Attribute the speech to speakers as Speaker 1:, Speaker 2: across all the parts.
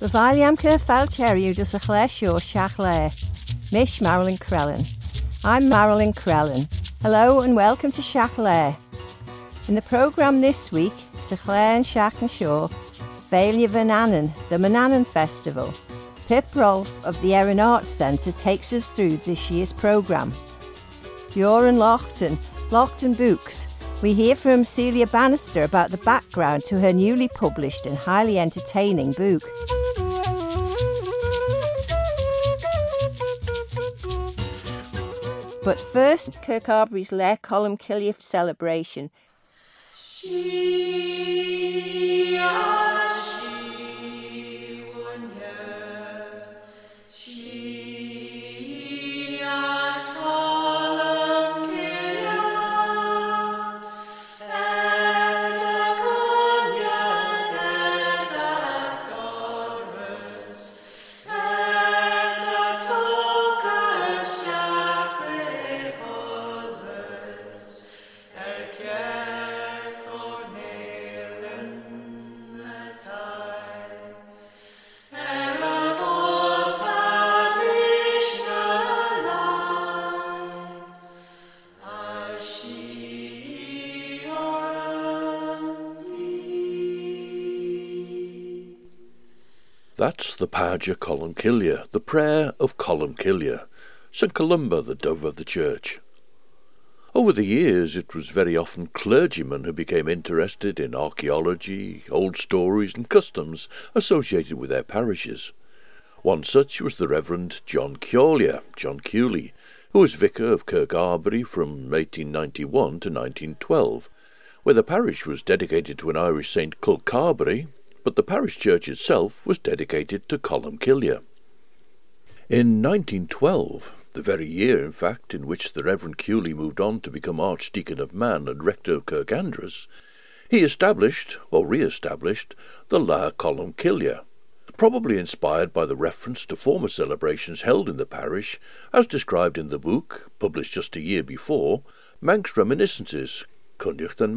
Speaker 1: Bavaliam cer falteriw dros y chle sio siach le. Mish Marilyn Crellin. I'm Marilyn Crellin. Hello and welcome to Shiaght Laa. In the programme this week, Sir Claire and Shach and Shaw, Valia Vananan, the Manannan Festival. Pip Rolfe of the Erin Arts Centre takes us through this year's programme. In Loaghtan, Loaghtan Books. We hear from Celia Bannister about the background to her newly published and highly entertaining book. But first, Kirk Kirkcalbory's Le Column Killief celebration. She
Speaker 2: That's the Pagia Columbcille, the prayer of Columbcille, St Columba, the dove of the church. Over the years, it was very often clergymen who became interested in archaeology, old stories, and customs associated with their parishes. One such was the Reverend John Ceolia, John Cooley, who was vicar of Kirkcalbory from 1891 to 1912, where the parish was dedicated to an Irish saint called Carberry, but the parish church itself was dedicated to Columbcille. In 1912, the very year, in fact, in which the Reverend Cooley moved on to become Archdeacon of Man and Rector of Kirk Andreas, he established, or re-established, the La Columbcille, probably inspired by the reference to former celebrations held in the parish, as described in the book, published just a year before, Manx Reminiscences, Cynnucht and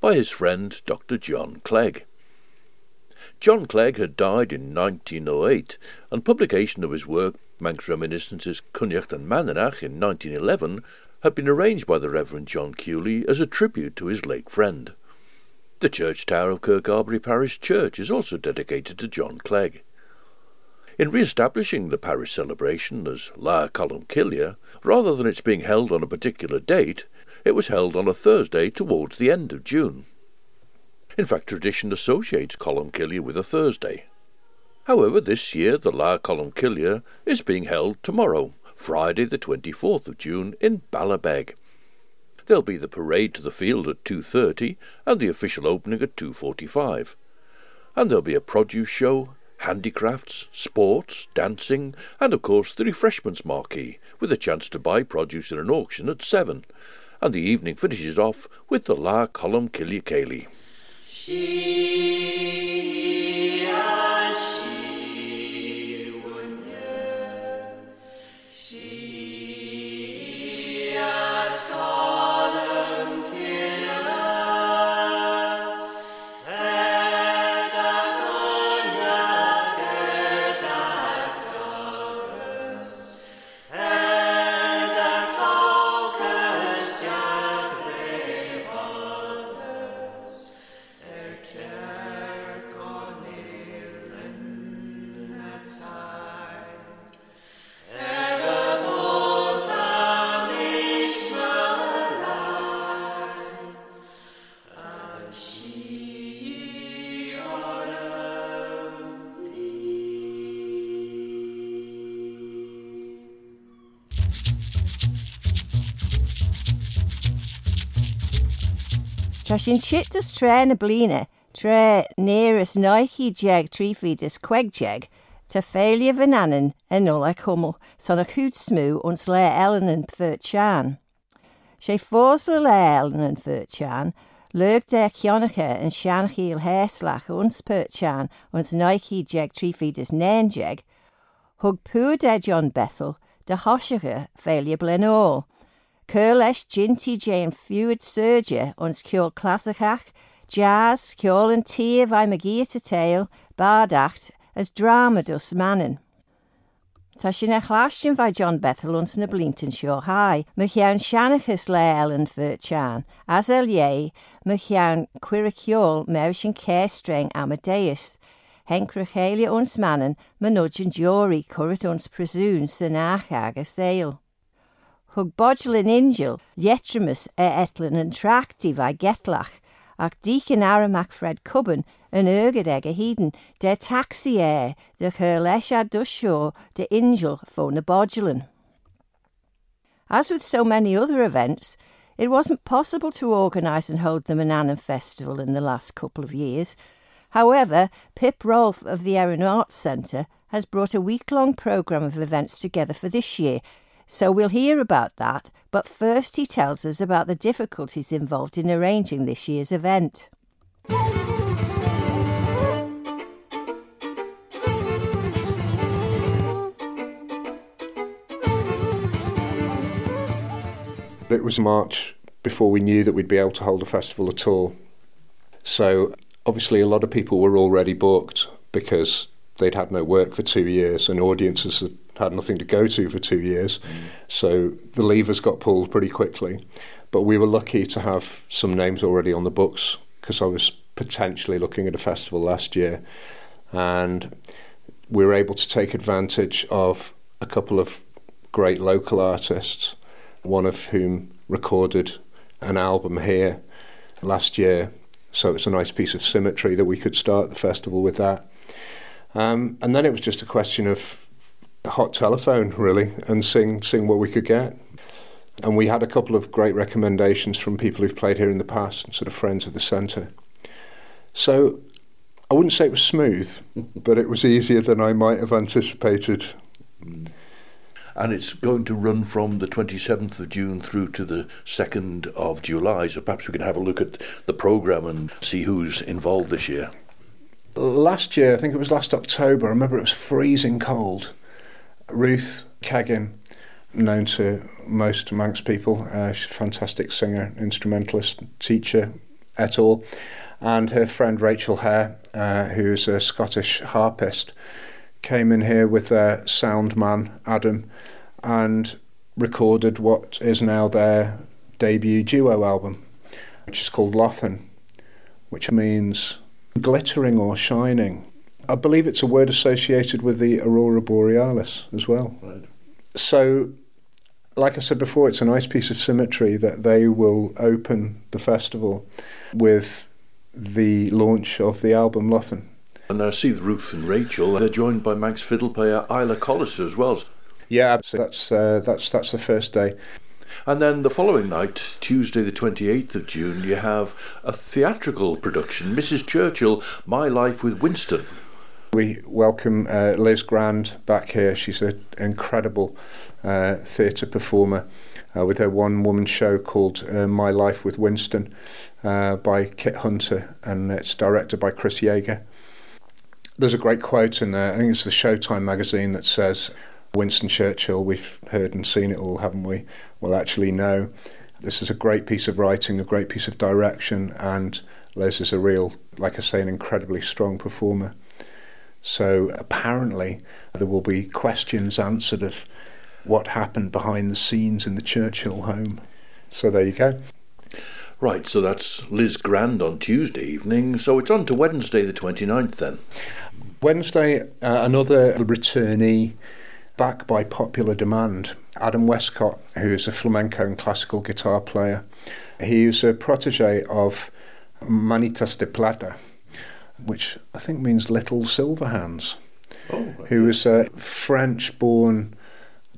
Speaker 2: by his friend Dr. John Clague. John Clague had died in 1908, and publication of his work, Manx Reminiscences, Cynnucht and Mananach, in 1911, had been arranged by the Reverend John Cooley as a tribute to his late friend. The church tower of Kirk Kirkcalbory Parish Church is also dedicated to John Clague. In re-establishing the parish celebration as La Columbcille, rather than its being held on a particular date, it was held on a Thursday towards the end of June. In fact, tradition associates Columbcille with a Thursday. However, this year the La Columbcille is being held tomorrow, Friday the 24th of June, in Ballabeg. There'll be the parade to the field at 2.30 and the official opening at 2.45. And there'll be a produce show, handicrafts, sports, dancing, and of course the refreshments marquee, with a chance to buy produce in an auction at 7. And the evening finishes off with the La Columbcille Ceilidh. She Tá sin sitas tre e. na blina, tre neras 9 jeg trífidas quegjeag, Tá félia van anan an nóla son san a chuúd o'n ons le Ellen an pfurt seán. sé fósa le Ellen an pfurt seán, Lug de ceannacha an seanchiíil héslach ons pertseán ons 9 jeg trífidas nénjeag, thug púd é e John Bethel de hoiseige félia blenóil. Cur leis ginti jane fiúid surgia ons ciol Classicach, jazz, ciol and Tear vai magia to tail, bardacht,
Speaker 1: as drama dus manin. Ta sin eich lastion fai John Bethel ons na blinton sio hai, mych iawn sianachus le Ellen Furchan, as el ie, mych iawn quiriciol merish yn cairstreng Amadeus, Henk Rechelia ons mannen, mynodgen diori currit ons presoon synach ag a sail. Hug bodgelin ingel, lietrimus e etlen an tracti vai getlach, ach deacon aramak Fred Cubban an urgad ag a de taxi é de chur leis a de ingel fo na. As with so many other events, it wasn't possible to organise and hold the Manannan Festival in the last couple of years. However, Pip Rolfe of the Erin Arts Centre has brought a week long programme of events together for this year so we'll hear about that, but first he tells us about the difficulties involved in arranging this year's event.
Speaker 3: It was March before we knew that we'd be able to hold a festival at all. So obviously a lot of people were already booked because they'd had no work for two years and audiences had had nothing to go to for two years. Mm. So the levers got pulled pretty quickly. But we were lucky to have some names already on the books because I was potentially looking at a festival last year. And we were able to take advantage of a couple of great local artists, one of whom recorded an album here last year. So it's a nice piece of symmetry that we could start the festival with that. Um, and then it was just a question of hot telephone really and sing sing what we could get. And we had a couple of great recommendations from people who've played here in the past, and sort of friends of the centre. So I wouldn't say it was smooth, but it was easier than I might have anticipated. Mm.
Speaker 2: And it's going to run from the 27th of June through to the 2nd of July. So perhaps we can have a look at the programme and see who's involved this year.
Speaker 3: Last year, I think it was last October, I remember it was freezing cold Ruth Keggin, known to most Manx people, uh, she's a fantastic singer, instrumentalist, teacher, et al. And her friend Rachel Hair, uh, who's a Scottish harpist, came in here with their sound man, Adam, and recorded what is now their debut duo album, which is called Lossan, which means glittering or shining. I believe it's a word associated with the aurora borealis as well. Right. So, like I said before, it's a nice piece of symmetry that they will open the festival with the launch of the album Lossan.
Speaker 2: And I see Ruth and Rachel. They're joined by Manx fiddle player Isla Callister as well.
Speaker 3: Yeah, that's uh, that's that's the first day.
Speaker 2: And then the following night, Tuesday the 28th of June, you have a theatrical production, Mrs. Churchill, My Life with Winston.
Speaker 3: We welcome uh, Liz Grand back here. She's an incredible uh, theatre performer uh, with her one woman show called uh, My Life with Winston uh, by Kit Hunter, and it's directed by Chris Yeager. There's a great quote in there, I think it's the Showtime magazine that says, Winston Churchill, we've heard and seen it all, haven't we? Well, actually, no. This is a great piece of writing, a great piece of direction, and Liz is a real, like I say, an incredibly strong performer. So apparently, there will be questions answered of what happened behind the scenes in the Churchill home. So there you go.
Speaker 2: Right, so that's Liz Grand on Tuesday evening. So it's on to Wednesday, the 29th then.
Speaker 3: Wednesday, uh, another returnee back by popular demand. Adam Westcott, who is a flamenco and classical guitar player. He is a protege of Manitas de Plata, which I think means Little Silver Hands, oh, who was a French born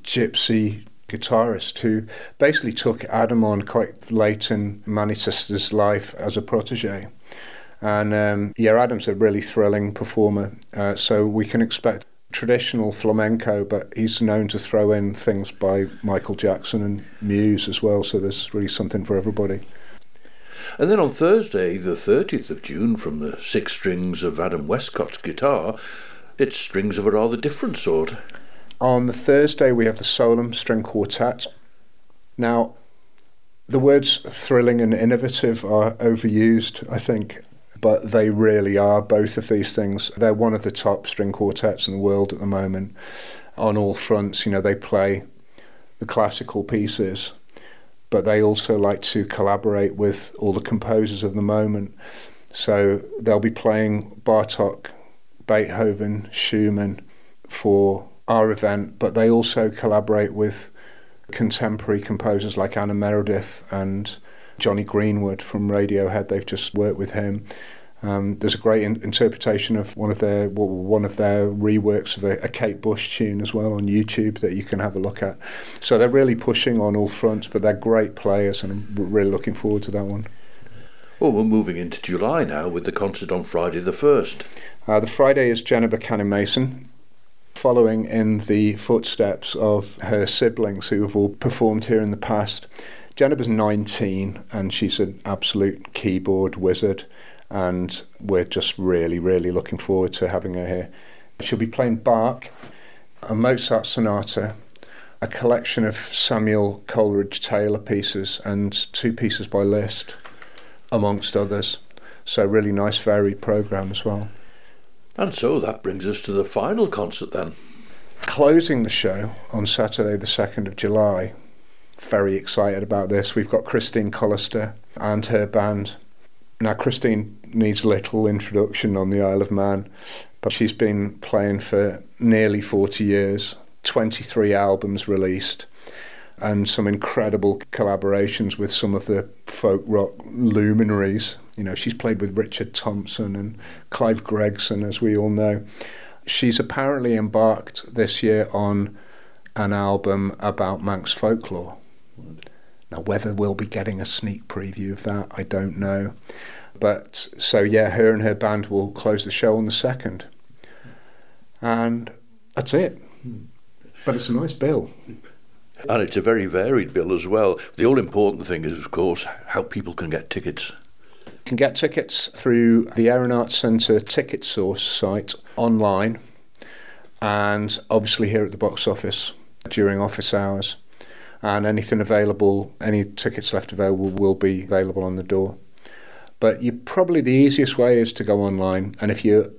Speaker 3: gypsy guitarist who basically took Adam on quite late in Manitas's life as a protege. And um, yeah, Adam's a really thrilling performer, uh, so we can expect traditional flamenco, but he's known to throw in things by Michael Jackson and Muse as well, so there's really something for everybody.
Speaker 2: And then on Thursday, the 30th of June, from the six strings of Adam Westcott's guitar, it's strings of a rather different sort.
Speaker 3: On the Thursday, we have the Solem String Quartet. Now, the words thrilling and innovative are overused, I think. but they really are both of these things. They're one of the top string quartets in the world at the moment on all fronts. You know, they play the classical pieces, but they also like to collaborate with all the composers of the moment. So they'll be playing Bartok, Beethoven, Schumann for our event, but they also collaborate with contemporary composers like Anna Meredith and Jonny Greenwood from Radiohead. They've just worked with him. Um, there's a great in- interpretation of one of their one of their reworks of a, a, Kate Bush tune as well on YouTube that you can have a look at. So they're really pushing on all fronts, but they're great players, and I'm really looking forward to that one.
Speaker 2: Well, we're moving into July now with the concert on Friday the first.
Speaker 3: Uh, the Friday is Jenna Buchanan Mason, following in the footsteps of her siblings who have all performed here in the past. Jennifer's 19 and she's an absolute keyboard wizard, and we're just really, really looking forward to having her here. She'll be playing Bach, a Mozart sonata, a collection of Samuel Coleridge Taylor pieces, and two pieces by Liszt, amongst others. So, really nice, varied programme as well.
Speaker 2: And so that brings us to the final concert then.
Speaker 3: Closing the show on Saturday, the 2nd of July, very excited about this. We've got Christine Collister and her band. Now, Christine needs little introduction on the Isle of Man, but she's been playing for nearly 40 years, 23 albums released, and some incredible collaborations with some of the folk rock luminaries. You know, she's played with Richard Thompson and Clive Gregson, as we all know. She's apparently embarked this year on an album about Manx folklore. Now, whether we'll be getting a sneak preview of that, I don't know. But so, yeah, her and her band will close the show on the 2nd. And that's it. But it's a nice bill.
Speaker 2: And it's a very varied bill as well. The all important thing is, of course, how people can get tickets.
Speaker 3: You can get tickets through the Erin Arts Centre Ticket Source site online and obviously here at the box office during office hours and anything available, any tickets left available will be available on the door. But you probably the easiest way is to go online, and if you're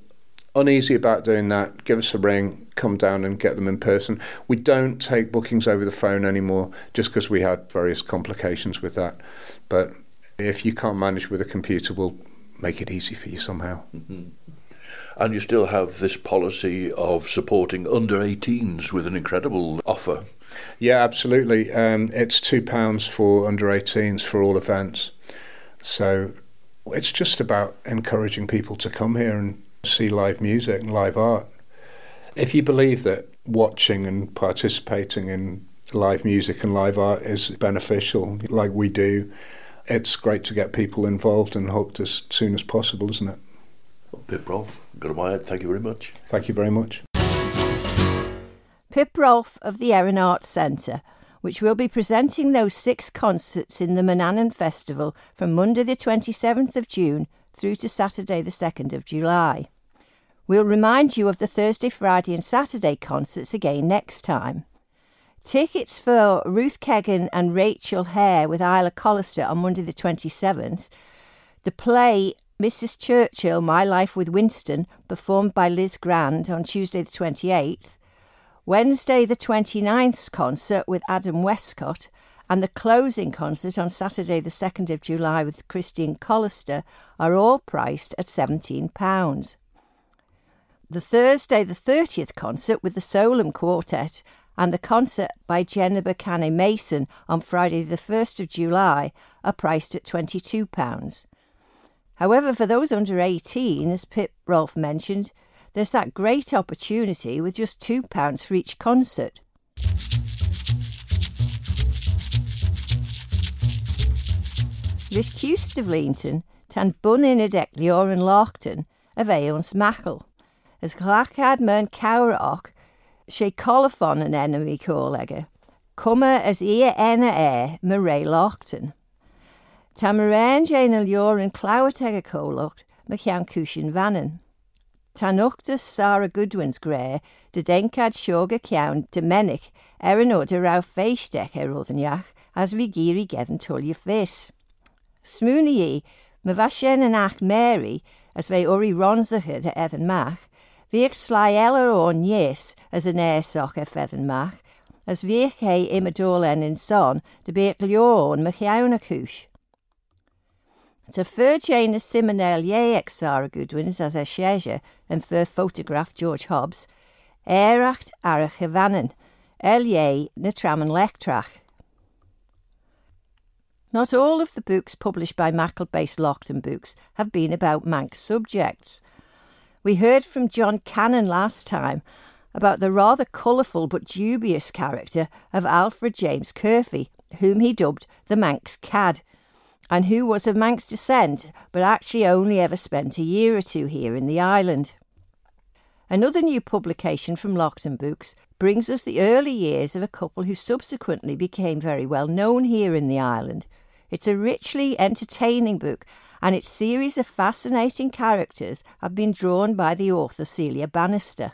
Speaker 3: uneasy about doing that, give us a ring, come down and get them in person. We don't take bookings over the phone anymore just because we had various complications with that. But if you can't manage with a computer, we'll make it easy for you somehow.
Speaker 2: Mm-hmm. And you still have this policy of supporting under 18s with an incredible offer.
Speaker 3: Yeah, absolutely. Um, it's £2 for under 18s for all events. So it's just about encouraging people to come here and see live music and live art. If you believe that watching and participating in live music and live art is beneficial, like we do, it's great to get people involved and hooked as soon as possible, isn't it?
Speaker 2: Pip Rolfe, Gurwayad, thank you very much.
Speaker 3: Thank you very much.
Speaker 1: Pip Rolfe of the Erin Arts Centre, which will be presenting those six concerts in the Manannan Festival from Monday the 27th of June through to Saturday the 2nd of July. We'll remind you of the Thursday, Friday, and Saturday concerts again next time. Tickets for Ruth Keggin and Rachel Hair with Isla Callister on Monday the 27th, the play Mrs. Churchill My Life with Winston, performed by Liz Grand on Tuesday the 28th, Wednesday the 29th's concert with Adam Westcott, and the closing concert on Saturday the 2nd of July with Christine Collister are all priced at £17. The Thursday the 30th concert with the Solem Quartet and the concert by Jenna Buchanan Mason on Friday the 1st of July are priced at £22. However, for those under 18, as Pip Rolfe mentioned, there's that great opportunity with just £2 for each concert. Rys Custafleanton tan bun in y declior yn Lochton a feons machel. As glachad mewn cawr she colophon an enemy colega. Cuma as ia enna e my ray Lochton. Ta marange ein y lior yn clawateg y colocht, my chian cwsyn Tanoctas Sara Goodwin's Gre, dy denkad sioga ciawn Domenic, er yn oed y raw feistech er oedd yn iach, as fi giri geddyn tolio ffes. Smwn i i, my fasien yn ach Mary, as fe ori ronsachyd a eddyn mach, fi eich slaiela o'n yes as yn esoch a feddyn mach, as fi eich hei im adolen yn son, dy beach lio'n mych iawn y cwch. To fur Jane a Simonel ye ex Sarah Goodwins as a sheja and fur photograph George Hobbs, eracht ar a chyfanen, el ye lectrach. Not all of the books published by Maughold-based Loaghtan Books have been about Manx subjects – we heard from John Cannon last time about the rather colourful but dubious character of Alfred James Curfey, whom he dubbed the Manx Cad, and who was of Manx descent but actually only ever spent a year or two here in the island. Another new publication from Loaghtan Books brings us the early years of a couple who subsequently became very well known here in the island. It's a richly entertaining book and its series of fascinating characters have been drawn by the author Celia Bannister.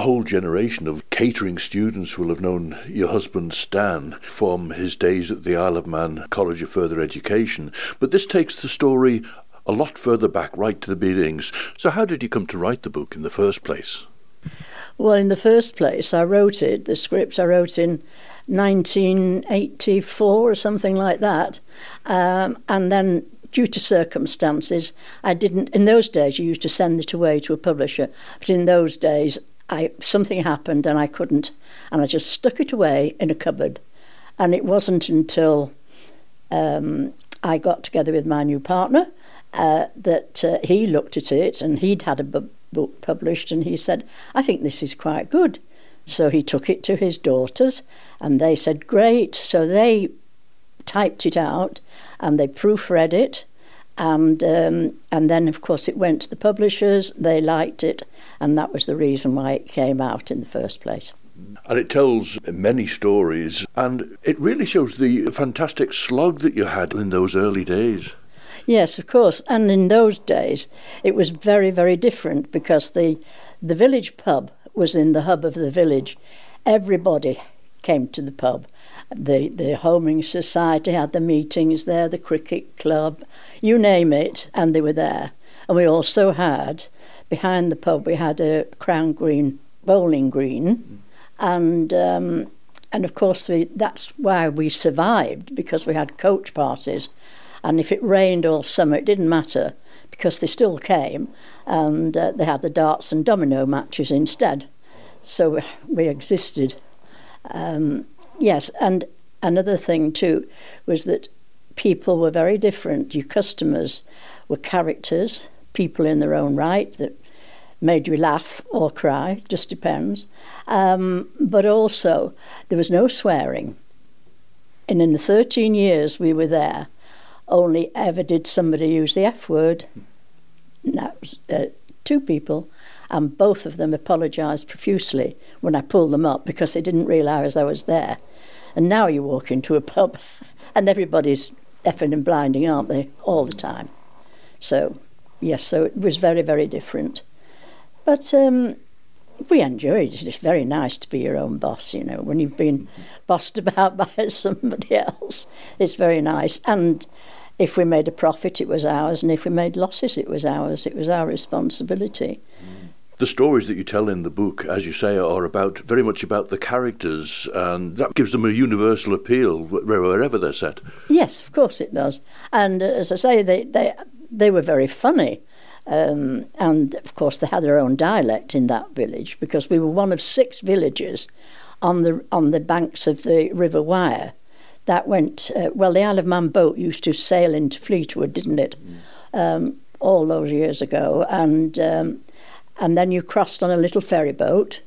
Speaker 2: A whole generation of catering students will have known your husband Stan from his days at the Isle of Man College of Further Education, but this takes the story a lot further back, right to the beginnings. So, how did you come to write the book in the first place?
Speaker 4: Well, in the first place, I wrote it, the script I wrote in 1984 or something like that. Um, and then, due to circumstances, I didn't. In those days, you used to send it away to a publisher, but in those days, I something happened and I couldn't, and I just stuck it away in a cupboard. And it wasn't until um, I got together with my new partner uh, that uh, he looked at it and he'd had a bu- book published, and he said, I think this is quite good. So he took it to his daughters, and they said, Great. So they typed it out and they proofread it. And um, and then of course it went to the publishers. They liked it, and that was the reason why it came out in the first place.
Speaker 2: And it tells many stories, and it really shows the fantastic slog that you had in those early days.
Speaker 4: Yes, of course. And in those days, it was very, very different because the the village pub was in the hub of the village. Everybody came to the pub. The the homing society had the meetings there, the cricket club, you name it, and they were there. And we also had behind the pub we had a crown green bowling green, and um, and of course we, that's why we survived because we had coach parties and if it rained all summer, it didn't matter because they still came and uh, they had the darts and domino matches instead. So we existed. Um, yes, and another thing too was that people were very different. Your customers were characters, people in their own right that made you laugh or cry, just depends. Um, but also, there was no swearing. And in the 13 years we were there, only ever did somebody use the F word. And that was uh, two people, and both of them apologised profusely when I pulled them up because they didn't realise I was there. And now you walk into a pub, and everybody's effing and blinding, aren't they, all the time? So, yes, so it was very, very different. But um, we enjoyed it. It's very nice to be your own boss, you know, when you've been bossed about by somebody else. It's very nice. And if we made a profit, it was ours, and if we made losses, it was ours. It was our responsibility.
Speaker 2: The stories that you tell in the book, as you say, are about very much about the characters, and that gives them a universal appeal wherever they're set.
Speaker 4: Yes, of course it does. And uh, as I say, they they they were very funny. Um, and of course, they had their own dialect in that village because we were one of six villages on the on the banks of the River Wyre that went, uh, well, the Isle of Man boat used to sail into Fleetwood, didn't it? Mm. Um, all those years ago. And, um, and then you crossed on a little ferry boat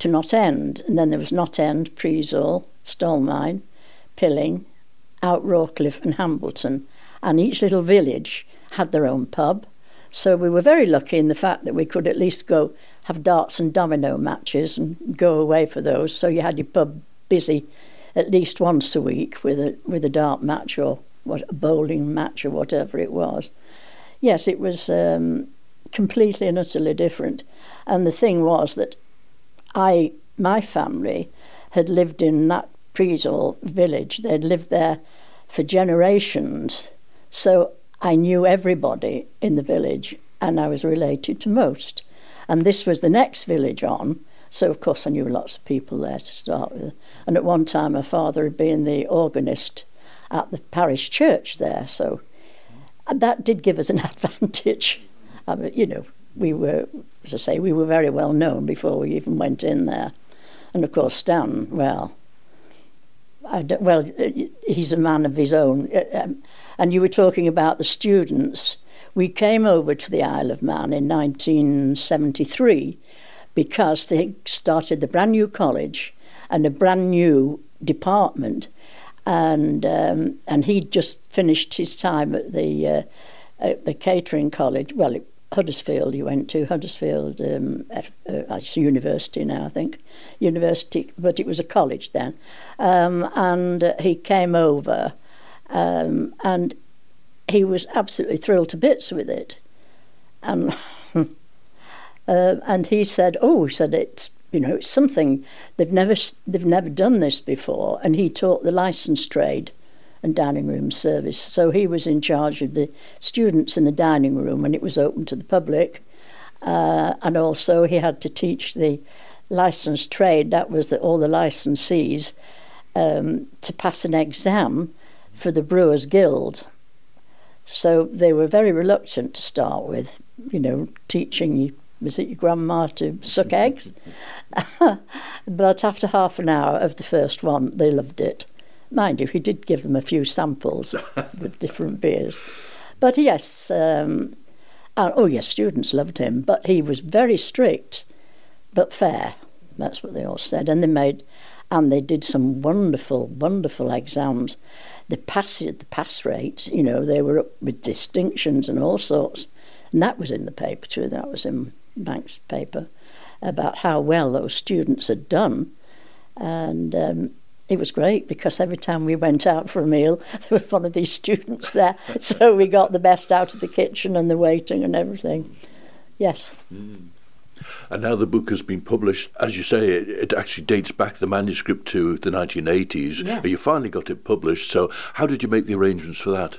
Speaker 4: to Knott End. And then there was Knott End, Preesall, Stalmine, Pilling, Out Rawcliffe, and Hambleton. And each little village had their own pub. So we were very lucky in the fact that we could at least go have darts and domino matches and go away for those. So you had your pub busy at least once a week with a with a dart match or what a bowling match or whatever it was. Yes, it was um, completely and utterly different. And the thing was that I, my family, had lived in that Preesall village. They'd lived there for generations. So I knew everybody in the village and I was related to most. And this was the next village on. So, of course, I knew lots of people there to start with. And at one time, my father had been the organist at the parish church there. So that did give us an advantage. I mean, you know, we were, as I say, we were very well known before we even went in there. And of course, Stan, well, well, he's a man of his own. Uh, um, and you were talking about the students. We came over to the Isle of Man in 1973 because they started the brand new college and a brand new department. And um, and he'd just finished his time at the uh, at the catering college. Well, it, Huddersfield you went to, Huddersfield um, F, uh, university now, I think, university, but it was a college then. Um, and uh, he came over um, and he was absolutely thrilled to bits with it. And, uh, and he said, oh, he said, it's, you know, it's something, they've never, they've never done this before. And he taught the license trade and dining room service. So he was in charge of the students in the dining room when it was open to the public. Uh, and also he had to teach the licensed trade, that was the, all the licensees, um, to pass an exam for the Brewers Guild. So they were very reluctant to start with, you know, teaching was it your grandma to suck eggs? but after half an hour of the first one, they loved it. Mind you, he did give them a few samples with different beers. But yes, um, and, oh yes, students loved him, but he was very strict, but fair. That's what they all said. And they made, and they did some wonderful, wonderful exams. The pass, the pass rate, you know, they were up with distinctions and all sorts. And that was in the paper too. That was in Banks' paper about how well those students had done. And um, it was great because every time we went out for a meal, there was one of these students there. so we got the best out of the kitchen and the waiting and everything. Yes. Mm.
Speaker 2: And now the book has been published. As you say, it, it, actually dates back the manuscript to the 1980s.
Speaker 4: Yes.
Speaker 2: You finally got it published. So, how did you make the arrangements for that?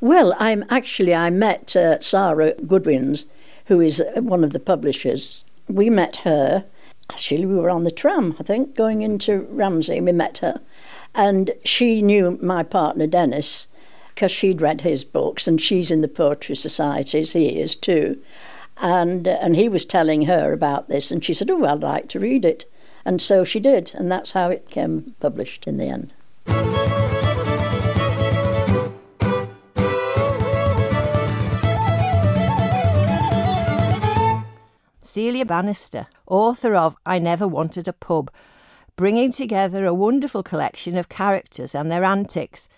Speaker 4: Well, I'm actually I met uh, Sarah Goodwins, who is one of the publishers. We met her actually we were on the tram i think going into ramsey. We met her. And she knew my partner dennis because she'd read his books and she's in the poetry society as he is too. And and he was telling her about this and she said oh i'd like to read it. And so she did and that's how it came published in the end
Speaker 1: Celia Bannister, author of I Never Wanted a Pub, bringing together a wonderful collection of characters and their antics,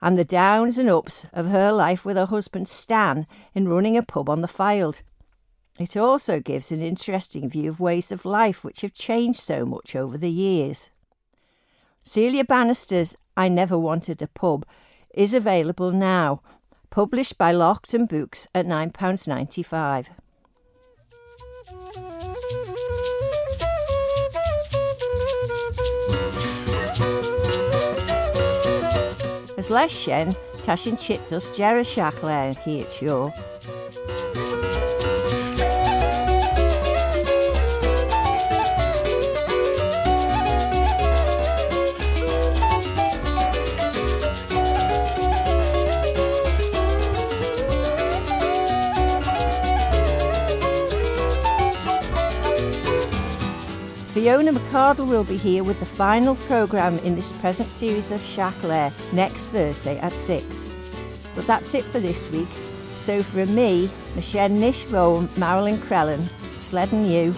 Speaker 1: and the downs and ups of her life with her husband Stan in running a pub on the Fylde. It also gives an interesting view of ways of life which have changed so much over the years. Celia Bannister's I Never Wanted a Pub is available now, published by Loaghtan Books at £9.95. As leis sin tá sin chitas dear seach. Fiona McCardle will be here with the final programme in this present series of Seach next Thursday at 6. But that's it for this week. So from me, Michelle Nish Marilyn Crellin, sledding you.